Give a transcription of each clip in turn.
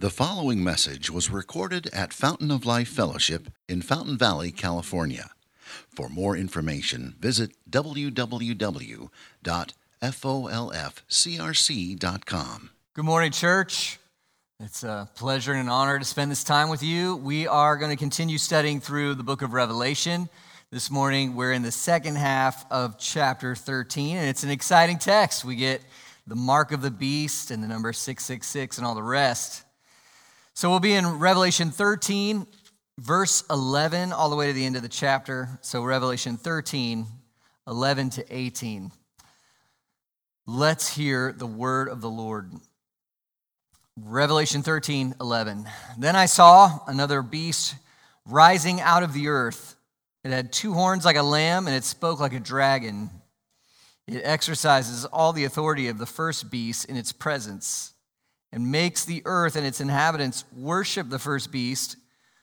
The following message was recorded at Fountain of Life Fellowship in Fountain Valley, California. For more information, visit www.folfcrc.com. Good morning, church. It's a pleasure and an honor to spend this time with you. We are going to continue studying through the book of Revelation. This morning, we're in the second half of chapter 13, and it's an exciting text. We get the mark of the beast and the number 666 and all the rest. So we'll be in Revelation 13, verse 11, all the way to the end of the chapter. So Revelation 13, 11 to 18. Let's hear the word of the Lord. Revelation 13, 11. Then I saw another beast rising out of the earth. It had two horns like a lamb, and it spoke like a dragon. It exercises all the authority of the first beast in its presence and makes the earth and its inhabitants worship the first beast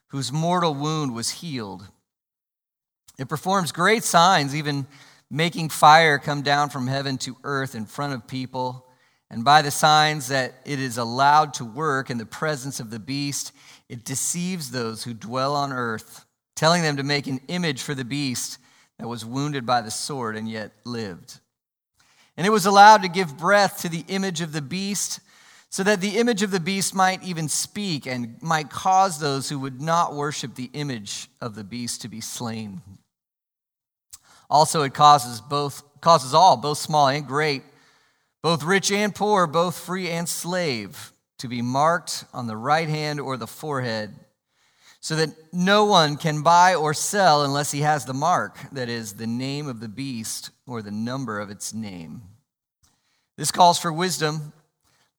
whose mortal wound was healed. It performs great signs, even making fire come down from heaven to earth in front of people. And by the signs that it is allowed to work in the presence of the beast, it deceives those who dwell on earth, telling them to make an image for the beast that was wounded by the sword and yet lived. And it was allowed to give breath to the image of the beast so that the image of the beast might even speak and might cause those who would not worship the image of the beast to be slain. Also, it causes both causes all, both small and great, both rich and poor, both free and slave, to be marked on the right hand or the forehead, so that no one can buy or sell unless he has the mark, that is, the name of the beast or the number of its name. This calls for wisdom.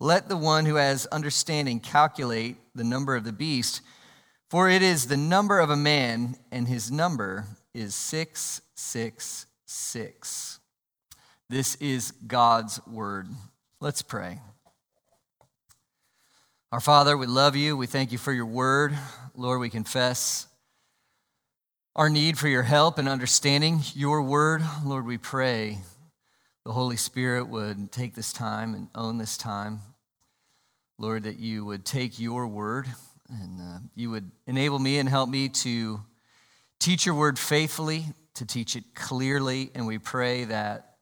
Let the one who has understanding calculate the number of the beast, for it is the number of a man, and his number is 666. This is God's word. Let's pray. Our Father, we love you. We thank you for your word. Lord, we confess our need for your help and understanding your word. Lord, we pray the Holy Spirit would take this time and own this time. Lord, that you would take your word and uh, you would enable me and help me to teach your word faithfully, to teach it clearly. And we pray that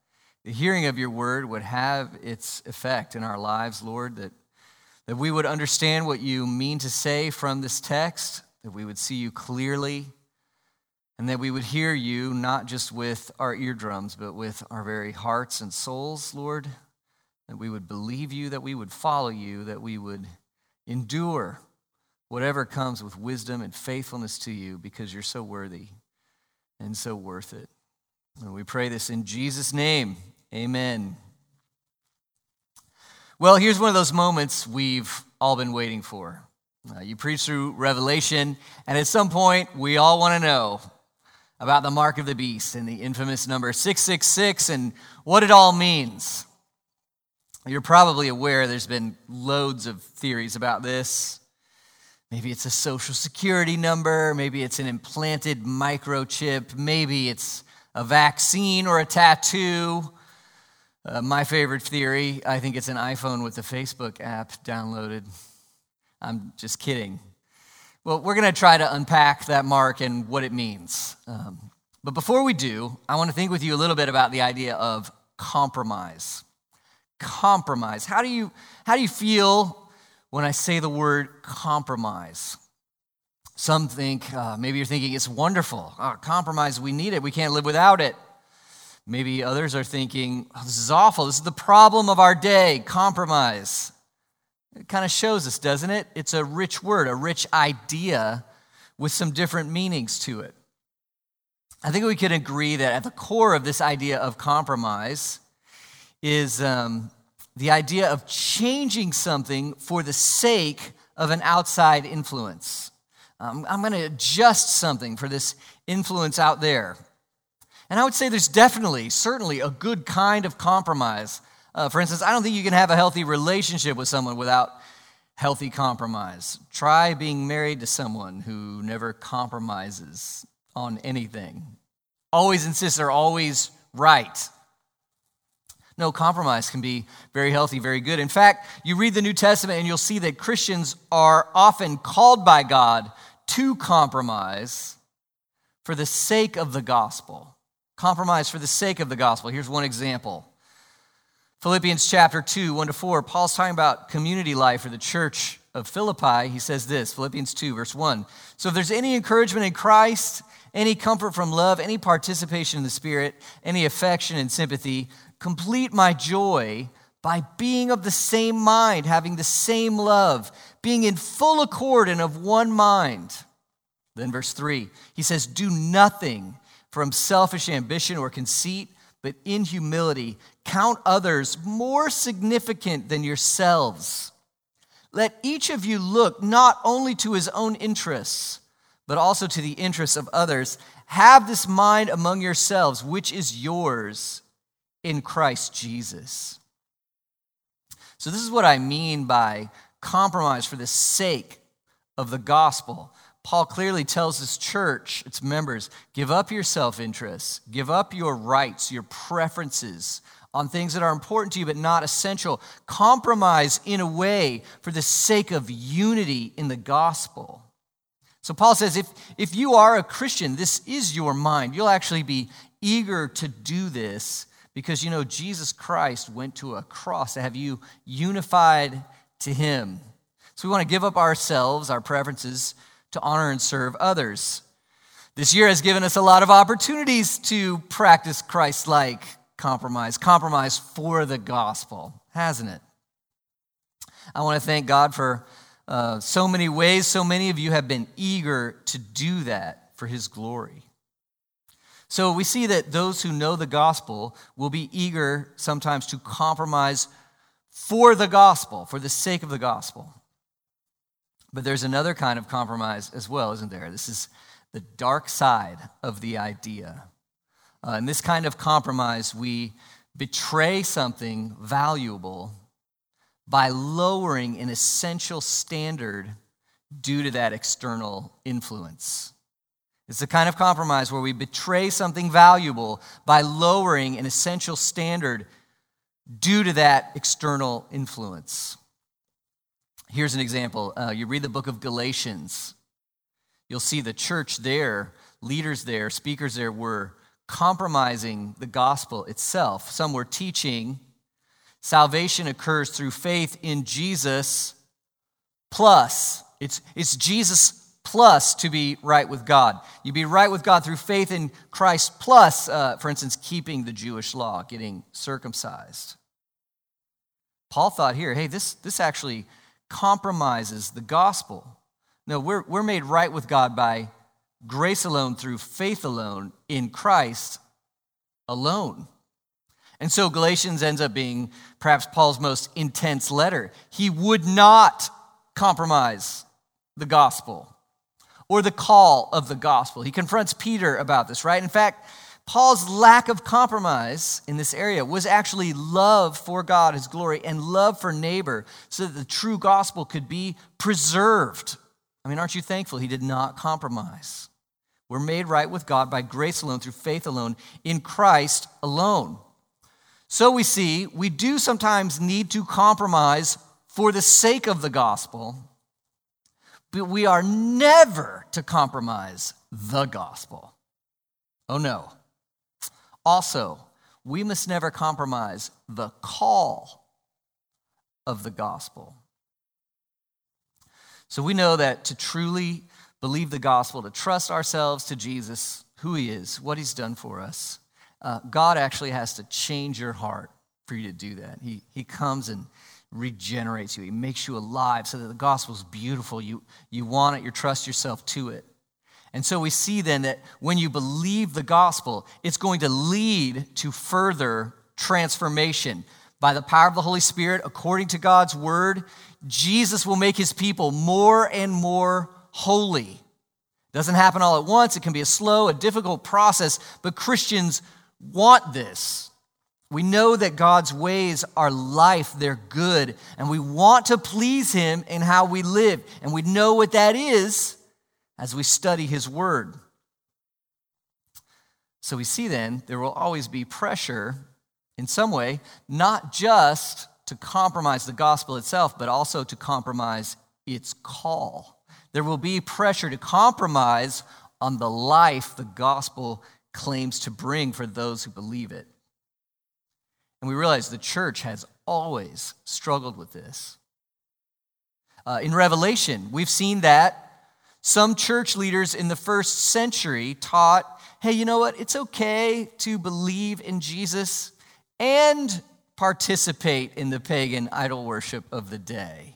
the hearing of your word would have its effect in our lives, Lord, that, that we would understand what you mean to say from this text, that we would see you clearly and that we would hear you not just with our eardrums, but with our very hearts and souls, Lord. That we would believe you, that we would follow you, that we would endure whatever comes with wisdom and faithfulness to you because you're so worthy and so worth it. And we pray this in Jesus' name. Amen. Well, here's one of those moments we've all been waiting for. Uh, you preach through Revelation, and at some point, we all want to know about the mark of the beast and the infamous number 666 and what it all means. You're probably aware there's been loads of theories about this. Maybe it's a social security number, maybe it's an implanted microchip, maybe it's a vaccine or a tattoo. Uh, my favorite theory, I think it's an iPhone with the Facebook app downloaded. I'm just kidding. Well, we're going to try to unpack that mark and what it means. Um, but before we do, I want to think with you a little bit about the idea of compromise. Compromise. How do you, how do you feel when I say the word compromise? Some think, uh, maybe you're thinking it's wonderful. Oh, compromise, we need it. We can't live without it. Maybe others are thinking, oh, this is awful. This is the problem of our day compromise. It kind of shows us, doesn't it? It's a rich word, a rich idea with some different meanings to it. I think we can agree that at the core of this idea of compromise is um, the idea of changing something for the sake of an outside influence. Um, I'm going to adjust something for this influence out there. And I would say there's definitely, certainly, a good kind of compromise uh, for instance, I don't think you can have a healthy relationship with someone without healthy compromise. Try being married to someone who never compromises on anything, always insists they're always right. No, compromise can be very healthy, very good. In fact, you read the New Testament and you'll see that Christians are often called by God to compromise for the sake of the gospel. Compromise for the sake of the gospel. Here's one example Philippians chapter 2, 1 to 4. Paul's talking about community life for the church of Philippi. He says this Philippians 2, verse 1. So if there's any encouragement in Christ, any comfort from love, any participation in the Spirit, any affection and sympathy, complete my joy by being of the same mind, having the same love, being in full accord and of one mind. Then, verse 3, he says, Do nothing from selfish ambition or conceit, but in humility count others more significant than yourselves. Let each of you look not only to his own interests, but also to the interests of others. Have this mind among yourselves, which is yours in Christ Jesus. So, this is what I mean by compromise for the sake of the gospel. Paul clearly tells his church, its members, give up your self interests, give up your rights, your preferences on things that are important to you but not essential. Compromise in a way for the sake of unity in the gospel. So Paul says if, if you are a Christian, this is your mind. You'll actually be eager to do this because you know Jesus Christ went to a cross to have you unified to him. So we want to give up ourselves, our preferences, to honor and serve others. This year has given us a lot of opportunities to practice Christ like compromise, compromise for the gospel, hasn't it? I want to thank God for uh, so many ways. So many of you have been eager to do that for his glory. So we see that those who know the gospel will be eager sometimes to compromise for the gospel, for the sake of the gospel. But there's another kind of compromise as well, isn't there? This is the dark side of the idea. Uh, in this kind of compromise, we betray something valuable by lowering an essential standard due to that external influence. It's the kind of compromise where we betray something valuable by lowering an essential standard due to that external influence. Here's an example. Uh, you read the book of Galatians, you'll see the church there, leaders there, speakers there were compromising the gospel itself. Some were teaching salvation occurs through faith in Jesus plus, it's, it's Jesus plus to be right with God. You be right with God through faith in Christ plus, uh, for instance, keeping the Jewish law, getting circumcised. Paul thought here, hey, this, this actually compromises the gospel. No, we're, we're made right with God by grace alone, through faith alone, in Christ alone. And so Galatians ends up being perhaps Paul's most intense letter. He would not compromise the gospel or the call of the gospel. He confronts Peter about this, right? In fact, Paul's lack of compromise in this area was actually love for God, his glory, and love for neighbor, so that the true gospel could be preserved. I mean, aren't you thankful he did not compromise? We're made right with God by grace alone, through faith alone, in Christ alone. So we see we do sometimes need to compromise for the sake of the gospel, but we are never to compromise the gospel. Oh no. Also, we must never compromise the call of the gospel. So we know that to truly believe the gospel, to trust ourselves to Jesus, who he is, what he's done for us, uh, God actually has to change your heart for you to do that. He, he comes and regenerates you. He makes you alive so that the gospel is beautiful. You, you want it, you trust yourself to it. And so we see then that when you believe the gospel, it's going to lead to further transformation. By the power of the Holy Spirit, according to God's word, Jesus will make his people more and more holy. Doesn't happen all at once. It can be a slow, a difficult process, but Christians want this. We know that God's ways are life, they're good, and we want to please Him in how we live. And we know what that is as we study His Word. So we see then there will always be pressure in some way, not just to compromise the gospel itself, but also to compromise its call. There will be pressure to compromise on the life the gospel claims to bring for those who believe it. And we realize the church has always struggled with this. Uh, in Revelation, we've seen that some church leaders in the first century taught hey, you know what? It's okay to believe in Jesus and participate in the pagan idol worship of the day.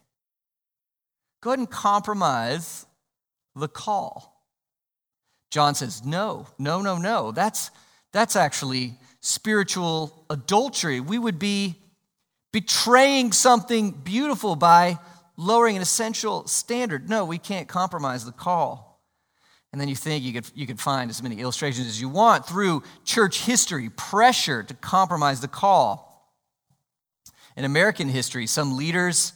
Go ahead and compromise the call. John says, no, no, no, no. That's, that's actually spiritual adultery. We would be betraying something beautiful by lowering an essential standard. No, we can't compromise the call. And then you think you could, you could find as many illustrations as you want through church history, pressure to compromise the call. In American history, some leaders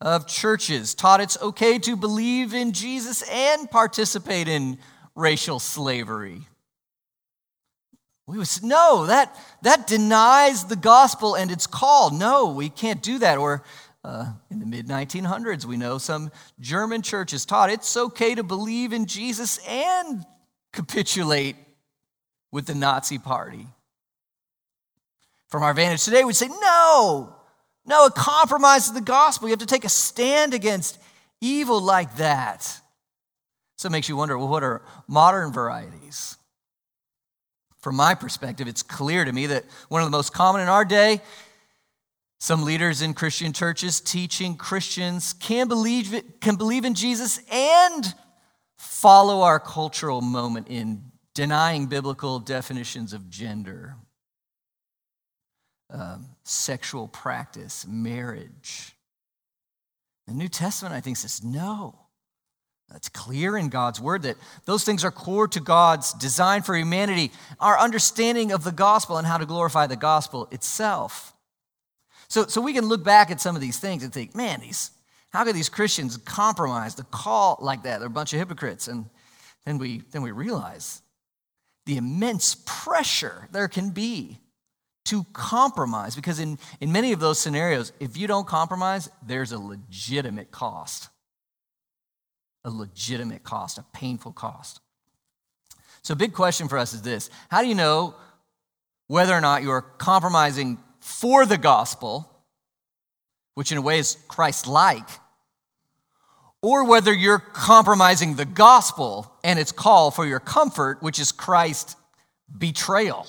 of churches taught it's okay to believe in Jesus and participate in racial slavery. We would say, no, that, that denies the gospel and its call. No, we can't do that. Or uh, in the mid 1900s, we know some German churches taught it's okay to believe in Jesus and capitulate with the Nazi party. From our vantage today, we'd say, no, no, it compromises the gospel. You have to take a stand against evil like that. So it makes you wonder well, what are modern varieties? From my perspective, it's clear to me that one of the most common in our day some leaders in Christian churches teaching Christians can believe, can believe in Jesus and follow our cultural moment in denying biblical definitions of gender, um, sexual practice, marriage. The New Testament, I think, says no. It's clear in God's word that those things are core to God's design for humanity, our understanding of the gospel and how to glorify the gospel itself. So, so we can look back at some of these things and think, man, these, how could these Christians compromise the call like that? They're a bunch of hypocrites. And then we, then we realize the immense pressure there can be to compromise because in, in many of those scenarios if you don't compromise there's a legitimate cost. A legitimate cost a painful cost. So big question for us is this. How do you know whether or not you're compromising for the gospel, which in a way is Christ like, or whether you're compromising the gospel and its call for your comfort, which is Christ's betrayal.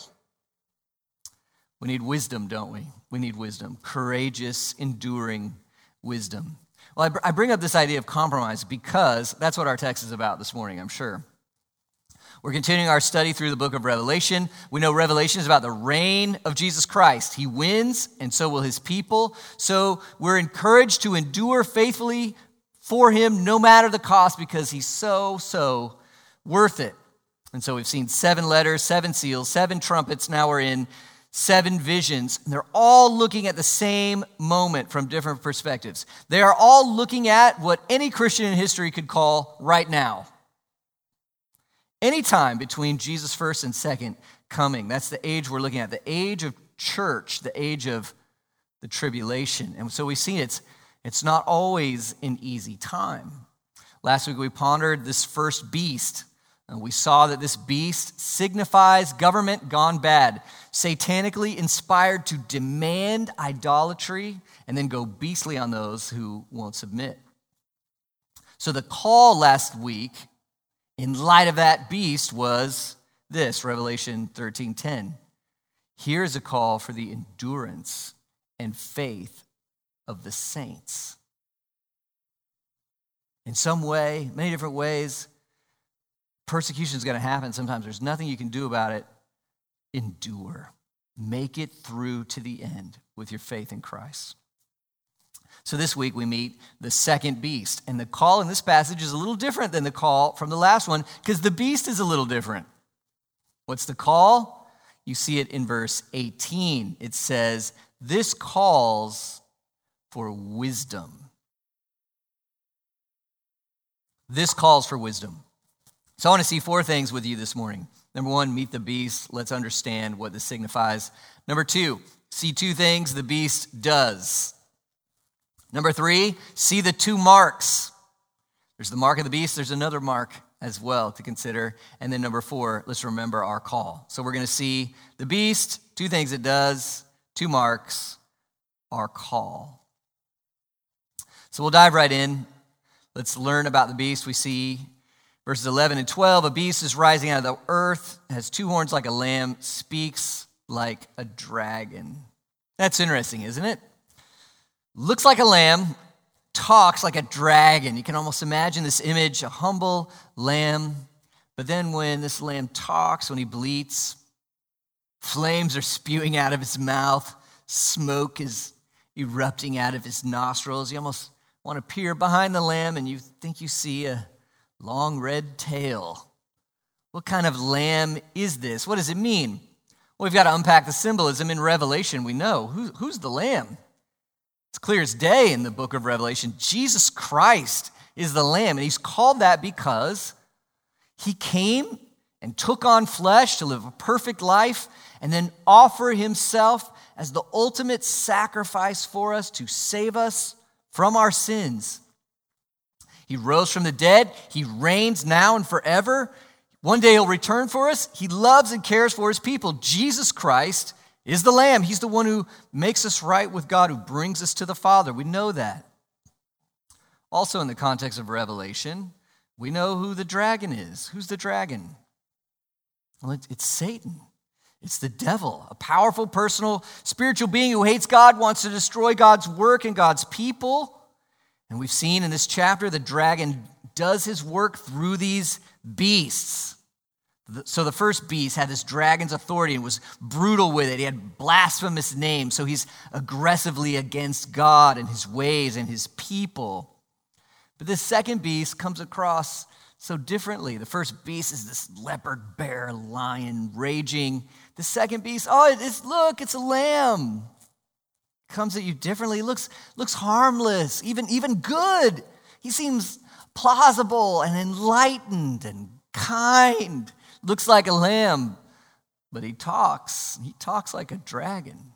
We need wisdom, don't we? We need wisdom, courageous, enduring wisdom. Well, I I bring up this idea of compromise because that's what our text is about this morning, I'm sure. We're continuing our study through the book of Revelation. We know Revelation is about the reign of Jesus Christ. He wins, and so will his people. So we're encouraged to endure faithfully for him no matter the cost because he's so, so worth it. And so we've seen seven letters, seven seals, seven trumpets. Now we're in seven visions, and they're all looking at the same moment from different perspectives. They are all looking at what any Christian in history could call right now Anytime between Jesus' first and second coming. That's the age we're looking at, the age of church, the age of the tribulation. And so we've seen it's, it's not always an easy time. Last week we pondered this first beast. And we saw that this beast signifies government gone bad, satanically inspired to demand idolatry and then go beastly on those who won't submit. So the call last week in light of that beast was this Revelation 13:10. Here's a call for the endurance and faith of the saints. In some way, many different ways, persecution is going to happen. Sometimes there's nothing you can do about it. Endure. Make it through to the end with your faith in Christ. So this week we meet the second beast. And the call in this passage is a little different than the call from the last one because the beast is a little different. What's the call? You see it in verse 18. It says, This calls for wisdom. This calls for wisdom. So I want to see four things with you this morning. Number one, meet the beast. Let's understand what this signifies. Number two, see two things the beast does. Number three, see the two marks. There's the mark of the beast, there's another mark as well to consider. And then number four, let's remember our call. So we're going to see the beast, two things it does, two marks, our call. So we'll dive right in. Let's learn about the beast. We see verses 11 and 12 a beast is rising out of the earth, has two horns like a lamb, speaks like a dragon. That's interesting, isn't it? Looks like a lamb, talks like a dragon. You can almost imagine this image a humble lamb. But then when this lamb talks, when he bleats, flames are spewing out of his mouth, smoke is erupting out of his nostrils. You almost want to peer behind the lamb and you think you see a long red tail. What kind of lamb is this? What does it mean? Well, we've got to unpack the symbolism in Revelation. We know Who, who's the lamb. It's clear as day in the book of Revelation. Jesus Christ is the lamb, and he's called that because he came and took on flesh to live a perfect life and then offer himself as the ultimate sacrifice for us to save us from our sins. He rose from the dead. He reigns now and forever. One day he'll return for us. He loves and cares for his people. Jesus Christ is the Lamb. He's the one who makes us right with God, who brings us to the Father. We know that. Also, in the context of Revelation, we know who the dragon is. Who's the dragon? Well, it's Satan. It's the devil, a powerful, personal, spiritual being who hates God, wants to destroy God's work and God's people. And we've seen in this chapter the dragon does his work through these beasts. So the first beast had this dragon's authority and was brutal with it. He had blasphemous names, so he's aggressively against God and his ways and his people. But this second beast comes across so differently. The first beast is this leopard, bear, lion raging. The second beast, oh, it's look, it's a lamb. Comes at you differently. Looks looks harmless, even even good. He seems plausible and enlightened and kind looks like a lamb, but he talks. He talks like a dragon.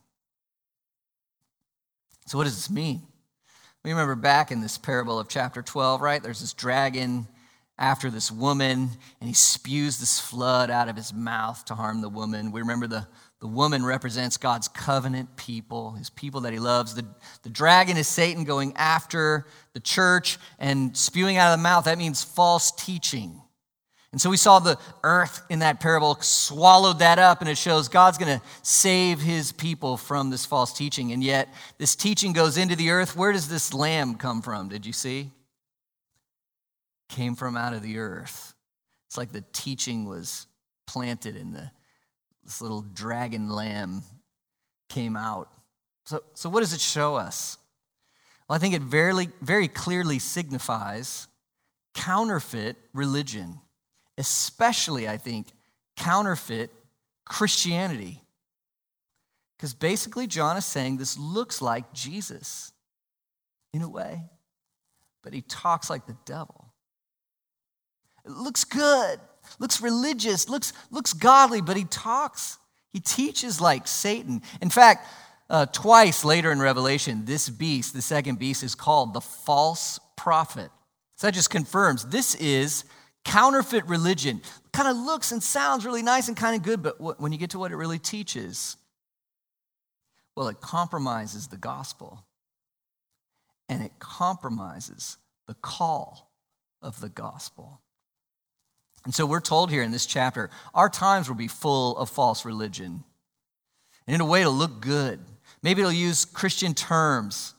So, what does this mean? We remember back in this parable of chapter 12, right? There's this dragon after this woman, and he spews this flood out of his mouth to harm the woman. We remember the, the woman represents God's covenant people, his people that he loves. The, the dragon is Satan going after the church and spewing out of the mouth. That means false teaching. And so we saw the earth in that parable swallowed that up, and it shows God's going to save his people from this false teaching. And yet, this teaching goes into the earth. Where does this lamb come from? Did you see? Came from out of the earth. It's like the teaching was planted in the this little dragon lamb came out. So, so what does it show us? Well, I think it very, very clearly signifies counterfeit religion especially, I think, counterfeit Christianity. Because basically, John is saying this looks like Jesus in a way, but he talks like the devil. It looks good, looks religious, looks, looks godly, but he talks, he teaches like Satan. In fact, uh, twice later in Revelation, this beast, the second beast, is called the false prophet. So that just confirms this is counterfeit religion kind of looks and sounds really nice and kind of good, but when you get to what it really teaches, well, it compromises the gospel and it compromises the call of the gospel. And so we're told here in this chapter our times will be full of false religion. And in a way, it'll look good. Maybe it'll use Christian terms,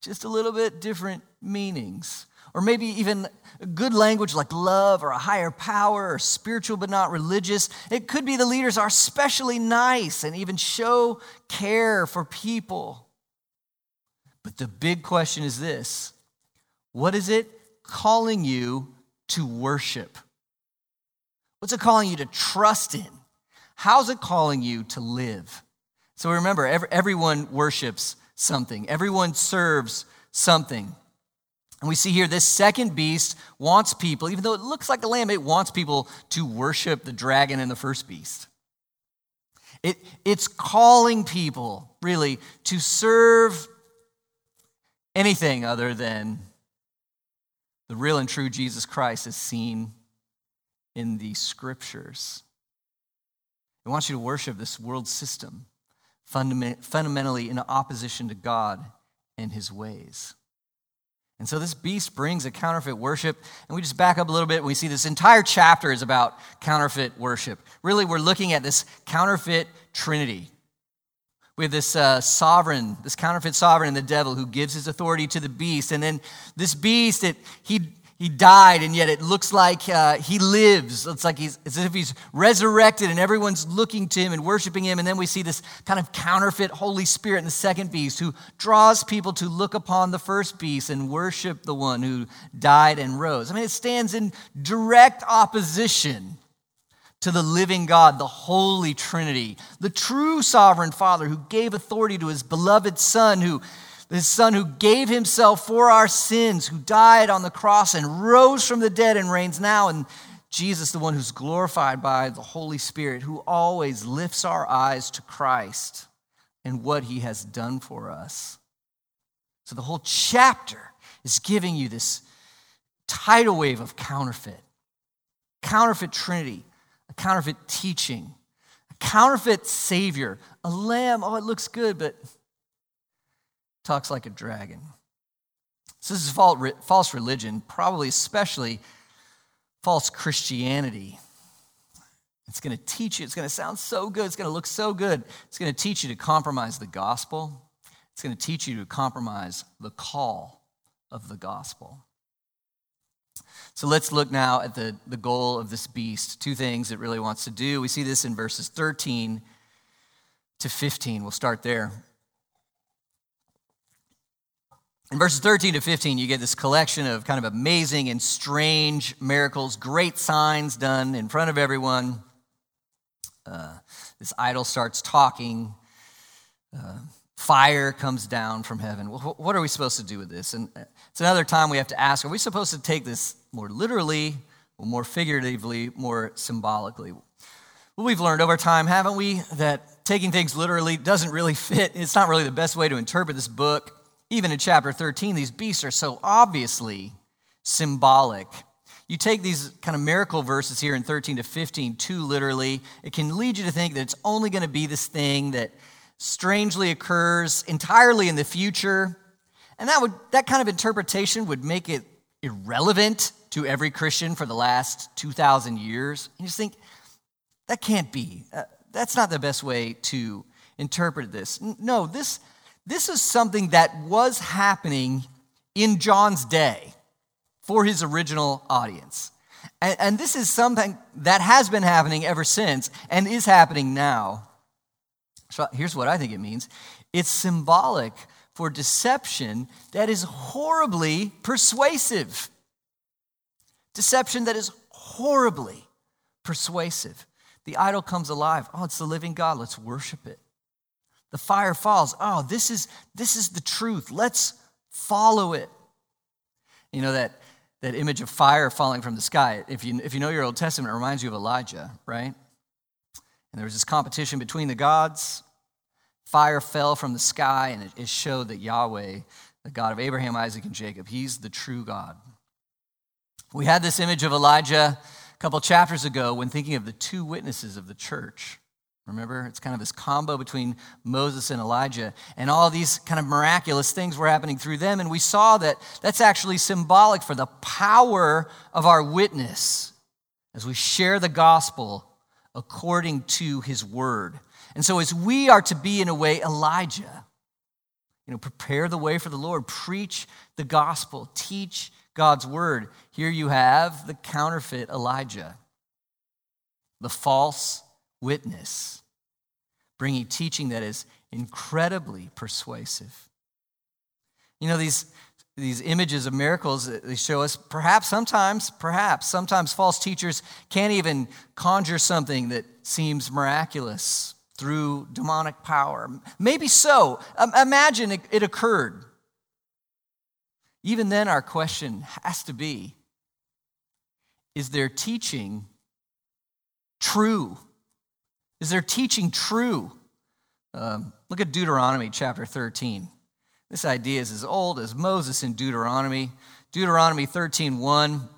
just a little bit different meanings. Or maybe even good language like love or a higher power or spiritual but not religious. It could be the leaders are especially nice and even show care for people. But the big question is this what is it calling you to worship? What's it calling you to trust in? How's it calling you to live? So remember, everyone worships something, everyone serves something. And we see here this second beast wants people, even though it looks like a lamb, it wants people to worship the dragon and the first beast. It, it's calling people, really, to serve anything other than the real and true Jesus Christ is seen in the scriptures. It wants you to worship this world system fundamentally in opposition to God and his ways. And so this beast brings a counterfeit worship. And we just back up a little bit and we see this entire chapter is about counterfeit worship. Really, we're looking at this counterfeit trinity. We have this uh, sovereign, this counterfeit sovereign and the devil who gives his authority to the beast. And then this beast, it, he he died, and yet it looks like uh, he lives. It's like he's as if he's resurrected, and everyone's looking to him and worshiping him. And then we see this kind of counterfeit Holy Spirit in the second beast who draws people to look upon the first beast and worship the one who died and rose. I mean, it stands in direct opposition to the living God, the Holy Trinity, the true sovereign Father who gave authority to his beloved Son, who his son who gave himself for our sins, who died on the cross and rose from the dead and reigns now. And Jesus, the one who's glorified by the Holy Spirit, who always lifts our eyes to Christ and what he has done for us. So the whole chapter is giving you this tidal wave of counterfeit, counterfeit Trinity, a counterfeit teaching, a counterfeit Savior, a lamb. Oh, it looks good, but talks like a dragon. So this is false religion, probably especially false Christianity. It's going to teach you, it's going to sound so good, it's going to look so good. It's going to teach you to compromise the gospel. It's going to teach you to compromise the call of the gospel. So let's look now at the, the goal of this beast. Two things it really wants to do. We see this in verses 13 to 15. We'll start there. In verses 13 to 15, you get this collection of kind of amazing and strange miracles, great signs done in front of everyone. Uh, this idol starts talking. Uh, fire comes down from heaven. Well, what are we supposed to do with this? And uh, it's another time we have to ask are we supposed to take this more literally, or more figuratively, more symbolically? Well, we've learned over time, haven't we, that taking things literally doesn't really fit. It's not really the best way to interpret this book. Even in chapter 13, these beasts are so obviously symbolic. You take these kind of miracle verses here in 13 to 15 too literally, it can lead you to think that it's only going to be this thing that strangely occurs entirely in the future. And that, would, that kind of interpretation would make it irrelevant to every Christian for the last 2,000 years. And you just think, that can't be. Uh, that's not the best way to interpret this. No, this, this is something that was happening in John's day for his original audience. And, and, this is something that has been happening ever since and is happening now. So here's what I think it means it's symbolic for deception that is horribly persuasive. Deception that is horribly persuasive. The idol comes alive. Oh, it's the living God. Let's worship it. The fire falls. Oh, this is this is the truth. Let's follow it. You know that that image of fire falling from the sky. If you if you know your Old Testament, it reminds you of Elijah, right? And there was this competition between the gods. Fire fell from the sky, and it, it showed that Yahweh, the God of Abraham, Isaac, and Jacob, he's the true God. We had this image of Elijah a couple chapters ago when thinking of the two witnesses of the church. Remember, it's kind of this combo between Moses and Elijah, and all these kind of miraculous things were happening through them. And we saw that that's actually symbolic for the power of our witness as we share the gospel according to his word. And so, as we are to be, in a way, Elijah, you know, prepare the way for the Lord, preach the gospel, teach God's word. Here you have the counterfeit Elijah, the false witness, bringing teaching that is incredibly persuasive. You know, these, these images of miracles, uh, they show us perhaps sometimes, perhaps sometimes false teachers can't even conjure something that seems miraculous through demonic power. Maybe so. Imagine it, it occurred. Even then, our question has to be is their teaching true? Is their teaching true? Um, look at Deuteronomy chapter 13. This idea is as old as Moses in Deuteronomy. Deuteronomy 13:1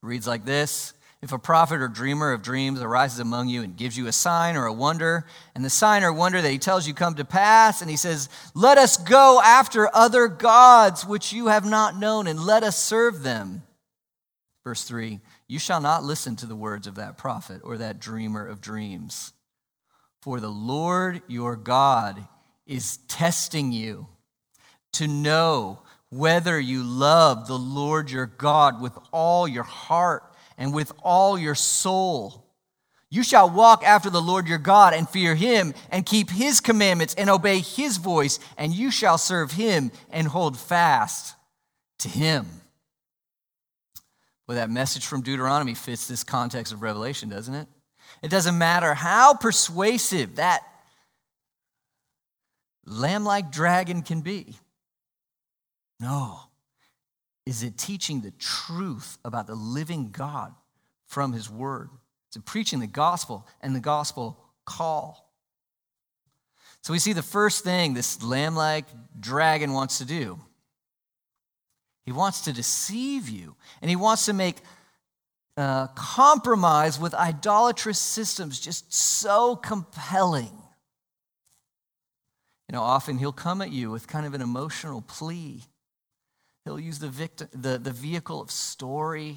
reads like this if a prophet or dreamer of dreams arises among you and gives you a sign or a wonder, and the sign or wonder that he tells you come to pass, and he says, Let us go after other gods which you have not known, and let us serve them. Verse 3 You shall not listen to the words of that prophet or that dreamer of dreams, for the Lord your God is testing you to know whether you love the Lord your God with all your heart and with all your soul. You shall walk after the Lord your God and fear him and keep his commandments and obey his voice, and you shall serve him and hold fast to him. Well, that message from Deuteronomy fits this context of Revelation, doesn't it? It doesn't matter how persuasive that lamb like dragon can be. No, is it teaching the truth about the living God from his word? Is it preaching the gospel and the gospel call? So we see the first thing this lamb like dragon wants to do. He wants to deceive you, and he wants to make uh, compromise with idolatrous systems just so compelling. You know, often he'll come at you with kind of an emotional plea He'll use the, victim, the, the vehicle of story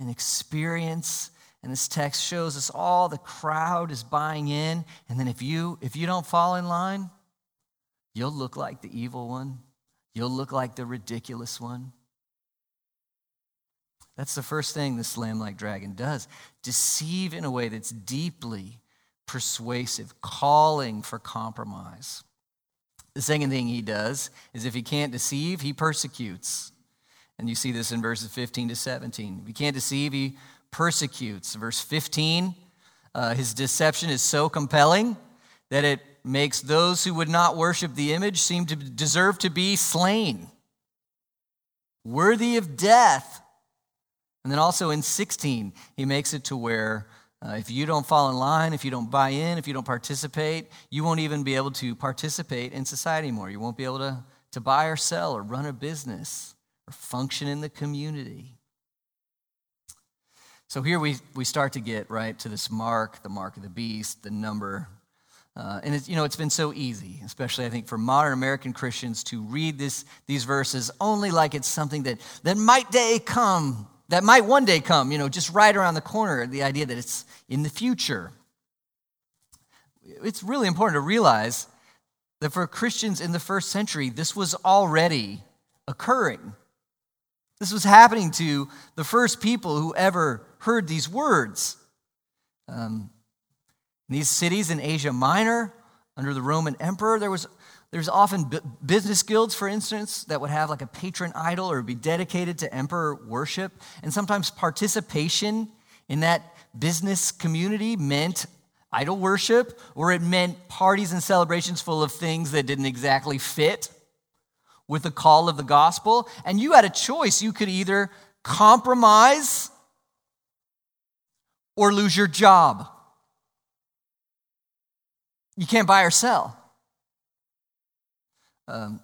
and experience. And this text shows us all the crowd is buying in. And then if you if you don't fall in line, you'll look like the evil one. You'll look like the ridiculous one. That's the first thing this lamb like dragon does deceive in a way that's deeply persuasive, calling for compromise. The second thing he does is if he can't deceive, he persecutes. And you see this in verses 15 to 17. If he can't deceive, he persecutes. Verse 15, uh, his deception is so compelling that it makes those who would not worship the image seem to deserve to be slain, worthy of death. And then also in 16, he makes it to where uh, if you don't fall in line, if you don't buy in, if you don't participate, you won't even be able to participate in society anymore. You won't be able to, to buy or sell or run a business or function in the community. So here we, we start to get right to this mark, the mark of the beast, the number. Uh, and it's, you know, it's been so easy, especially I think for modern American Christians, to read this, these verses only like it's something that, that might day come that might one day come, you know, just right around the corner, the idea that it's in the future. It's really important to realize that for Christians in the first century, this was already occurring. This was happening to the first people who ever heard these words. Um, in these cities in Asia Minor, under the Roman emperor, there was there's often business guilds, for instance, that would have like a patron idol or be dedicated to emperor worship. And sometimes participation in that business community meant idol worship, or it meant parties and celebrations full of things that didn't exactly fit with the call of the gospel. And you had a choice. You could either compromise or lose your job. You can't buy or sell. Um,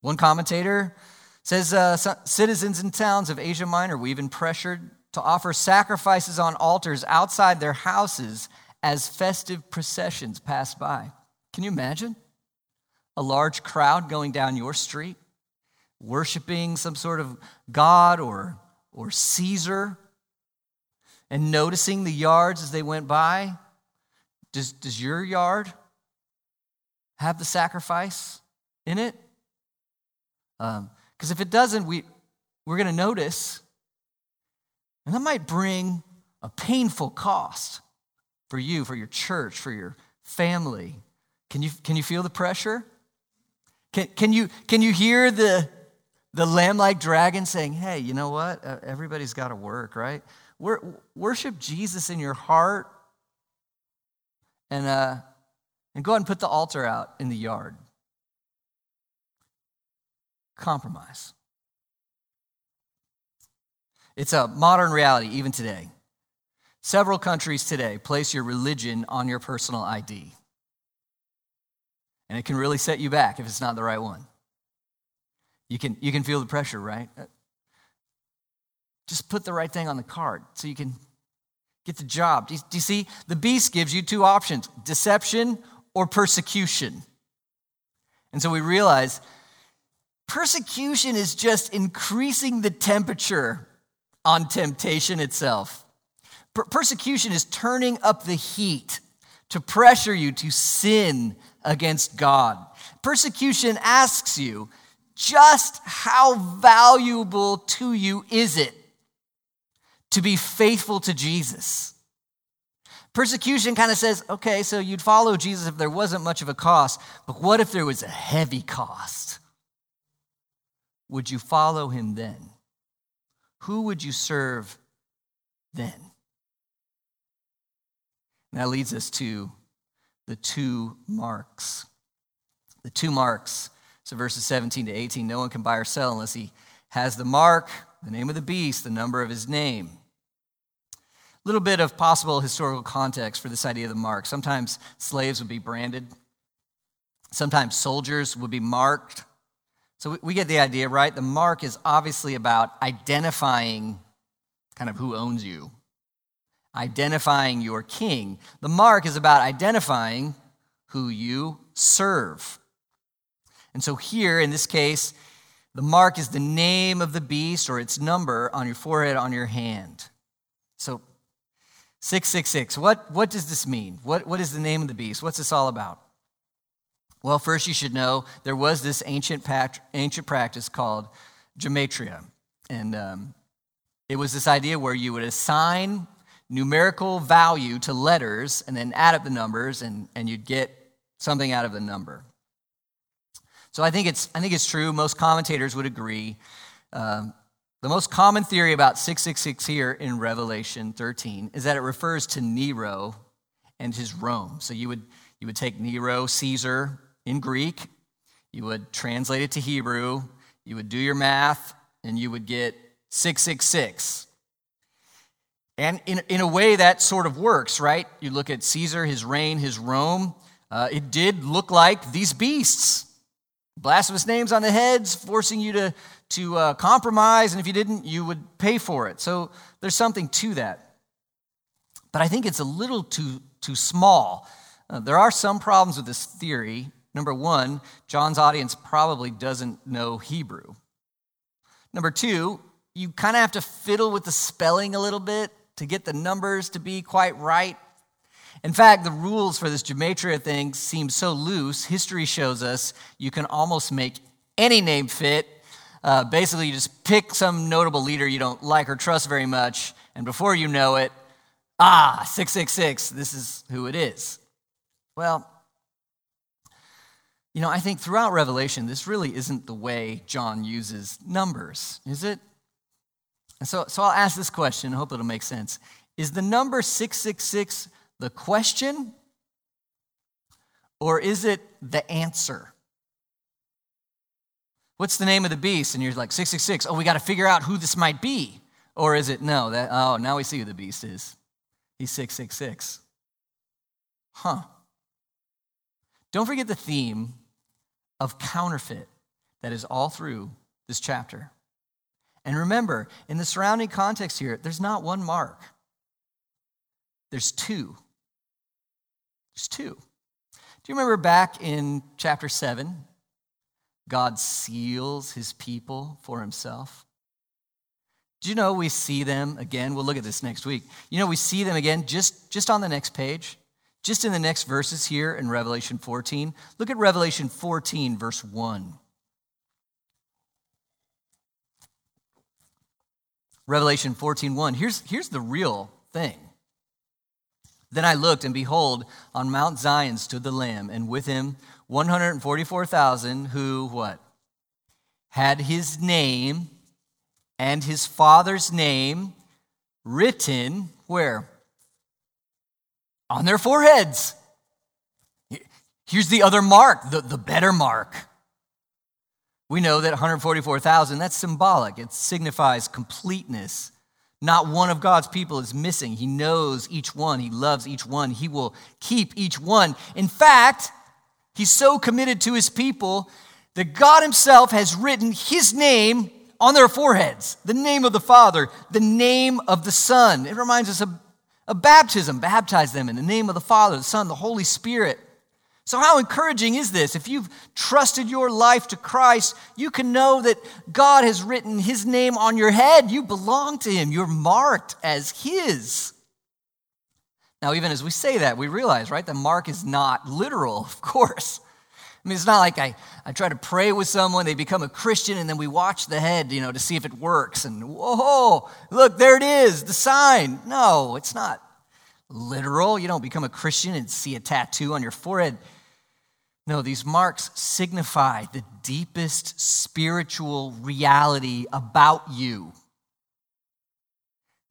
one commentator says uh, citizens in towns of Asia Minor were even pressured to offer sacrifices on altars outside their houses as festive processions passed by. Can you imagine? A large crowd going down your street, worshiping some sort of god or, or Caesar, and noticing the yards as they went by. Does, does your yard have the sacrifice? in it? Because um, if it doesn't, we, we're going to notice, and that might bring a painful cost for you, for your church, for your family. Can you, can you feel the pressure? Can, can, you, can you hear the, the lamb like dragon saying, hey, you know what? Everybody's got to work, right? worship Jesus in your heart and, uh, and go ahead and put the altar out in the yard compromise. It's a modern reality even today. Several countries today place your religion on your personal ID. And it can really set you back if it's not the right one. You can, you can feel the pressure, right? Uh, just put the right thing on the card so you can get the job. Do you, do you see? The beast gives you two options deception or persecution. And so we realize persecution is just increasing the temperature on temptation itself. Per- persecution is turning up the heat to pressure you to sin against God. Persecution asks you, just how valuable to you is it to be faithful to Jesus? Persecution kind of says, okay, so you'd follow Jesus if there wasn't much of a cost, but what if there was a heavy cost? Would you follow him then? Who would you serve then? And that leads us to the two marks. The two marks. So verses 17 to 18 no one can buy or sell unless he has the mark, the name of the beast, the number of his name. Little bit of possible historical context for this idea of the mark. Sometimes slaves would be branded, sometimes soldiers would be marked. So we get the idea, right? The mark is obviously about identifying kind of who owns you, identifying your king. The mark is about identifying who you serve. And so here, in this case, the mark is the name of the beast or its number on your forehead, on your hand. So 666, what, what does this mean? What, what is the name of the beast? What's this all about? Well, first you should know there was this ancient, ancient practice called gematria. And um, it was this idea where you would assign numerical value to letters and then add up the numbers and, and you'd get something out of the number. So I think it's, I think it's true. Most commentators would agree. Um, the most common theory about 666 here in Revelation 13 is that it refers to Nero and his Rome. So you would, you would take Nero, Caesar in Greek, you would translate it to Hebrew, you would do your math, and you would get 666. And in, in a way, that sort of works, right? You look at Caesar, his reign, his Rome, uh, it did look like these beasts. Blasphemous names on the heads, forcing you to, to uh, compromise, and if you didn't, you would pay for it. So there's something to that. But I think it's a little too, too small. Uh, there are some problems with this theory. Number one, John's audience probably doesn't know Hebrew. Number two, you kind of have to fiddle with the spelling a little bit to get the numbers to be quite right. In fact, the rules for this gematria thing seem so loose. History shows us you can almost make any name fit. Uh, basically, you just pick some notable leader you don't like or trust very much, and before you know it, ah, 666, this is who it is. Well, you know, I think throughout Revelation, this really isn't the way John uses numbers, is it? And so, so I'll ask this question, I hope it'll make sense. Is the number 666 the question, or is it the answer? What's the name of the beast? And you're like, 666. Oh, we got to figure out who this might be. Or is it, no, that, oh, now we see who the beast is. He's 666. Huh. Don't forget the theme of counterfeit that is all through this chapter. And remember, in the surrounding context here, there's not one mark, there's two. There's two. Do you remember back in chapter 7? God seals his people for himself. Do you know we see them again? We'll look at this next week. You know, we see them again just, just on the next page, just in the next verses here in Revelation 14. Look at Revelation 14, verse 1. Revelation 14, 1. Here's, here's the real thing. Then I looked, and behold, on Mount Zion stood the Lamb, and with him 144,000 who, what? Had his name and his father's name written where? On their foreheads. Here's the other mark, the, the better mark. We know that 144,000, that's symbolic. It signifies completeness, Not one of God's people is missing. He knows each one, He loves each one, He will keep each one. In fact, He's so committed to His people that God Himself has written His name on their foreheads the name of the Father, the name of the Son. It reminds us of, baptism. Baptize them in the name of the Father, the Son, the Holy Spirit. So, how encouraging is this? If you've trusted your life to Christ, you can know that God has written His name on your head. You belong to Him, you're marked as His. Now, even as we say that, we realize, right, that mark is not literal, of course. I mean, it's not like I, I try to pray with someone, they become a Christian, and then we watch the head, you know, to see if it works. And whoa, look, there it is, the sign. No, it's not literal. You don't become a Christian and see a tattoo on your forehead. No, these marks signify the deepest spiritual reality about you.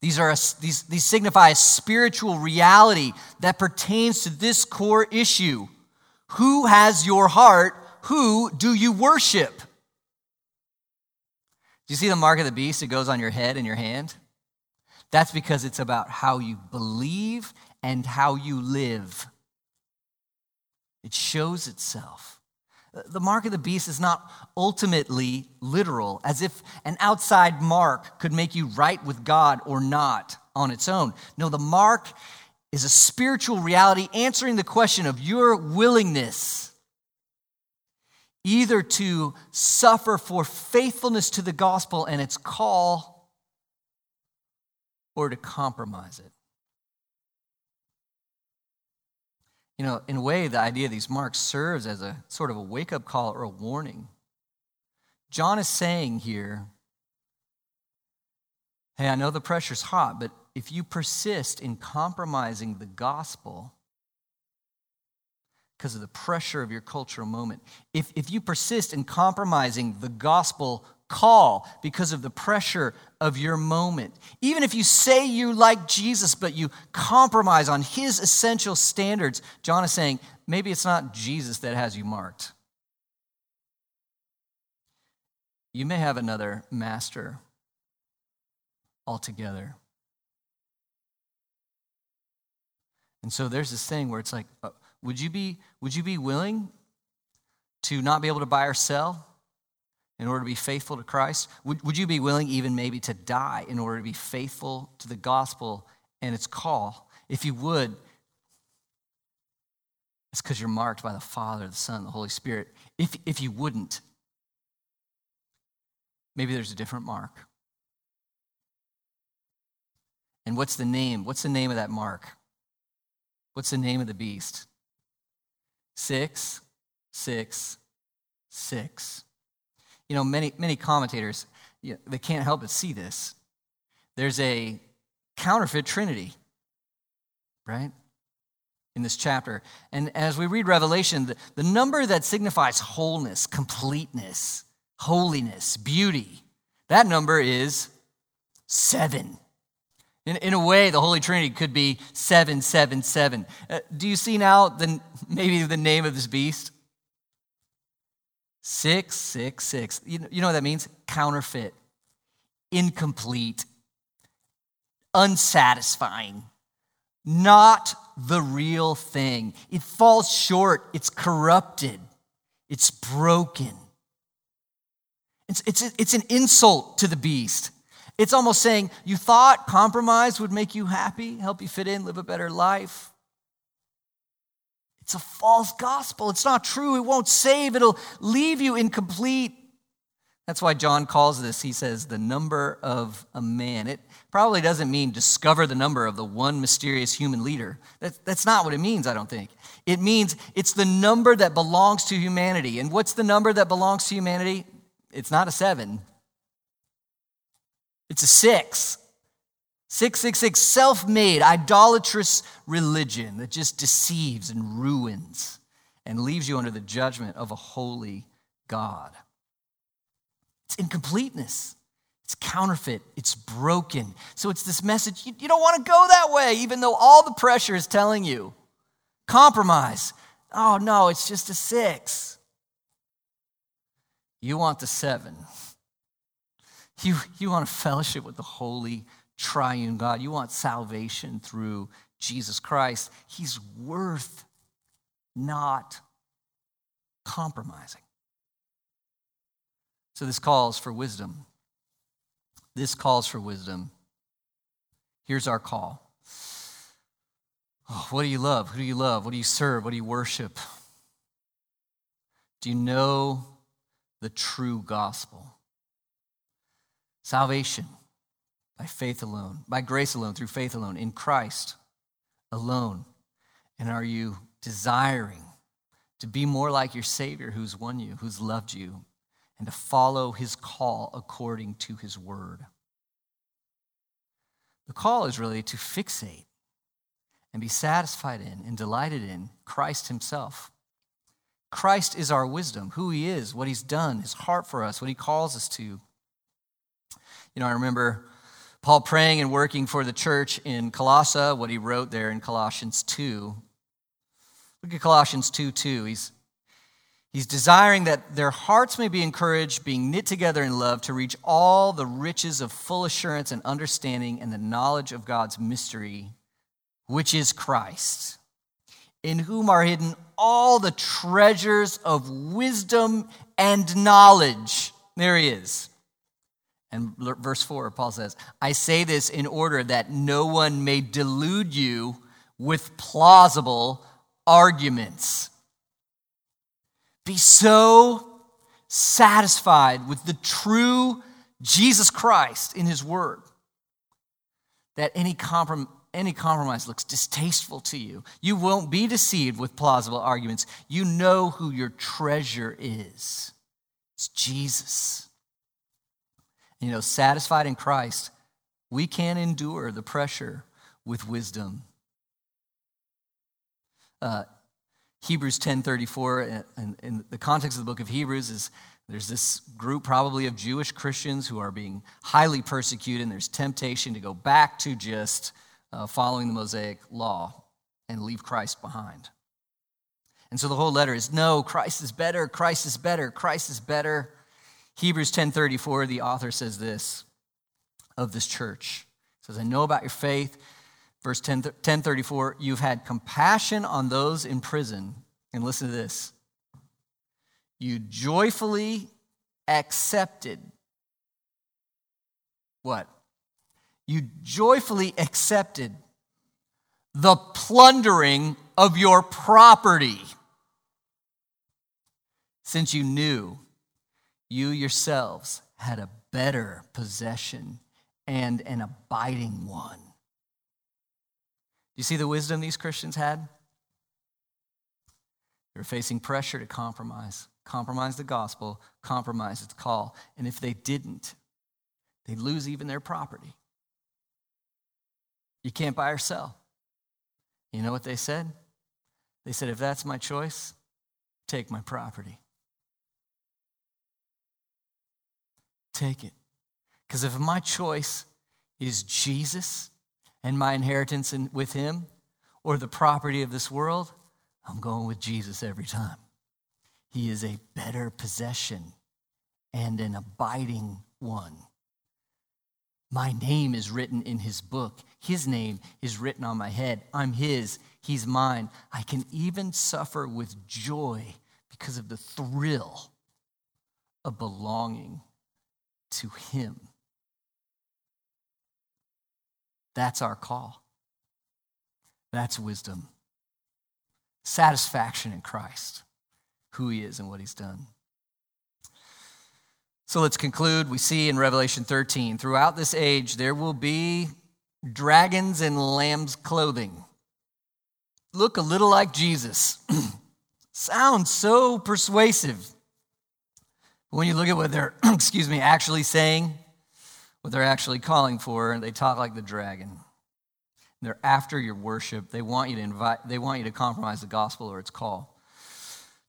These, are a, these, these signify a spiritual reality that pertains to this core issue. Who has your heart? Who do you worship? Do you see the mark of the beast that goes on your head and your hand? That's because it's about how you believe and how you live. It shows itself. The mark of the beast is not ultimately literal, as if an outside mark could make you right with God or not on its own. No, the mark is a spiritual reality answering the question of your willingness either to suffer for faithfulness to the gospel and its call or to compromise it. You know, in a way, the idea of these marks serves as a sort of a wake up call or a warning. John is saying here, hey, I know the pressure's hot, but if you persist in compromising the gospel because of the pressure of your cultural moment, if, if you persist in compromising the gospel call because of the pressure of your moment. Even if you say you like Jesus, but you compromise on his essential standards, John is saying maybe it's not Jesus that has you marked. You may have another master altogether. And so there's this thing where it's like, uh, would you be would you be willing to not be able to buy or sell? In order to be faithful to Christ? Would, would you be willing even maybe to die in order to be faithful to the gospel and its call? If you would, it's because you're marked by the Father, the Son, the Holy Spirit. If, if you wouldn't, maybe there's a different mark. And what's the name? What's the name of that mark? What's the name of the beast? Six, six, six. You know, many, many commentators, you know, they can't help but see this. There's a counterfeit trinity, right? In this chapter. And as we read Revelation, the, the number that signifies wholeness, completeness, holiness, beauty, that number is seven. In, in a way, the Holy Trinity could be 777. Uh, do you see now the, maybe the name of this beast? 666. You know, you know what that means? Counterfeit, incomplete, unsatisfying, not the real thing. It falls short, it's corrupted, it's broken. It's, it's, it's an insult to the beast. It's almost saying, You thought compromise would make you happy, help you fit in, live a better life. It's a false gospel. It's not true. It won't save, it'll leave you incomplete. That's why John calls this, he says, the number of a man. It probably doesn't mean discover the number of the one mysterious human leader. That, that's not what it means, I don't think. It means it's the number that belongs to humanity. And what's the number that belongs to humanity? It's not a seven, it's a six. 666, self made, idolatrous religion that just deceives and ruins and leaves you under the judgment of a holy God. It's incompleteness. It's counterfeit. It's broken. So it's this message you, you don't want to go that way, even though all the pressure is telling you. Compromise. Oh, no, it's just a six. You want the seven. You, you want a fellowship with the Holy triune God, you want salvation through Jesus Christ, He's worth not compromising. So this calls for wisdom. This calls for wisdom. Here's our call. Oh, what do you love? Who do you love? What do you serve? What do you worship? Do you know the true gospel? Salvation by faith alone, by grace alone, through faith alone, in Christ alone. And are you desiring to be more like your Savior who's won you, who's loved you, and to follow his call according to his word? The call is really to fixate and be satisfied in and delighted in Christ himself. Christ is our wisdom, who he is, what he's done, his heart for us, what he calls us to. You know, I remember Paul praying and working for the church in Colossae, what he wrote there in Colossians 2. Look at Colossians 2 2. He's, he's desiring that their hearts may be encouraged, being knit together in love, to reach all the riches of full assurance and understanding and the knowledge of God's mystery, which is Christ, in whom are hidden all the treasures of wisdom and knowledge. There he is. And verse 4, Paul says, I say this in order that no one may delude you with plausible arguments. Be so satisfied with the true Jesus Christ in his word that any, comprom- any compromise looks distasteful to you. You won't be deceived with plausible arguments. You know who your treasure is it's Jesus. You know, satisfied in Christ, we can endure the pressure with wisdom. Uh, Hebrews 10:34 and in the context of the book of Hebrews is there's this group probably of Jewish Christians who are being highly persecuted and there's temptation to go back to just uh, following the Mosaic law and leave Christ behind. And so the whole letter is no, Christ is better, Christ is better, Christ is better. Hebrews 10:34 the author says this of this church. Says I know about your faith. Verse 10, 1034 you've had compassion on those in prison and listen to this. You joyfully accepted what? You joyfully accepted the plundering of your property since you knew you yourselves had a better possession and an abiding one. Do you see the wisdom these Christians had? They were facing pressure to compromise, compromise the gospel, compromise its call. And if they didn't, they'd lose even their property. You can't buy or sell. You know what they said? They said, if that's my choice, take my property. Take it. Because if my choice is Jesus and my inheritance in, with him or the property of this world, I'm going with Jesus every time. He is a better possession and an abiding one. My name is written in his book. His name is written on my head. I'm his. He's mine. I can even suffer with joy because of the thrill of belonging to Him. That's our call. That's wisdom. Satisfaction in Christ, who He is and what He's done. So let's conclude. We see in Revelation 13 throughout this age, there will be dragons in lamb's clothing. Look a little like Jesus. Sounds so persuasive. When you look at what they're, excuse me, actually saying, what they're actually calling for, they talk like the dragon. They're after your worship. They want you to invite, they want you to compromise the gospel or its call.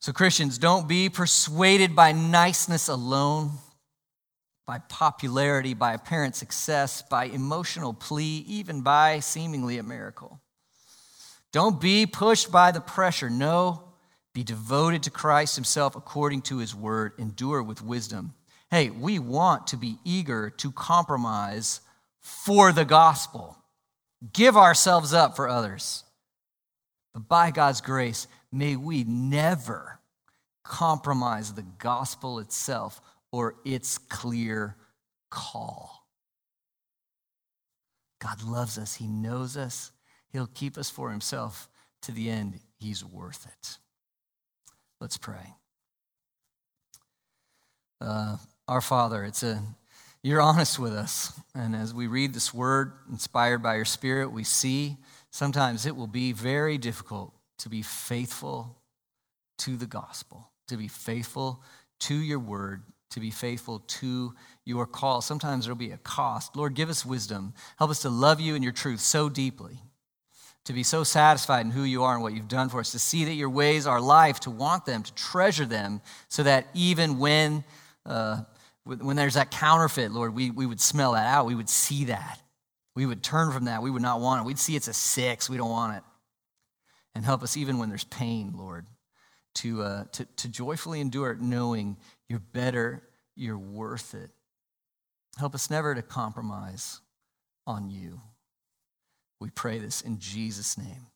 So, Christians, don't be persuaded by niceness alone, by popularity, by apparent success, by emotional plea, even by seemingly a miracle. Don't be pushed by the pressure. No, be devoted to Christ Himself according to His word. Endure with wisdom. Hey, we want to be eager to compromise for the gospel, give ourselves up for others. But by God's grace, may we never compromise the gospel itself or its clear call. God loves us, He knows us, He'll keep us for Himself to the end. He's worth it. Let's pray. Uh, our Father, it's a you're honest with us. And as we read this word, inspired by your Spirit, we see sometimes it will be very difficult to be faithful to the gospel, to be faithful to your word, to be faithful to your call. Sometimes there'll be a cost. Lord, give us wisdom. Help us to love you and your truth so deeply, to be so satisfied in who you are and what you've done for us, to see that your ways are life, to want them, to treasure them, so that even when, uh, when there's that counterfeit, Lord, we, we would smell that out. We would see that. We would turn from that. We would not want it. We'd see it's a six. We don't want it. And help us even when there's pain, Lord, to, uh, to, to joyfully endure it, knowing you're better, you're worth it. Help us never to compromise on you. We pray this in Jesus' name.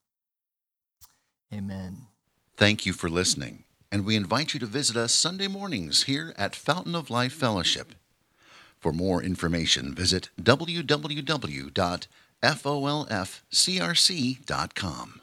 Amen. Thank you for listening, and we invite you to visit us Sunday mornings here at Fountain of Life Fellowship. For more information, visit www.folfcrc.com.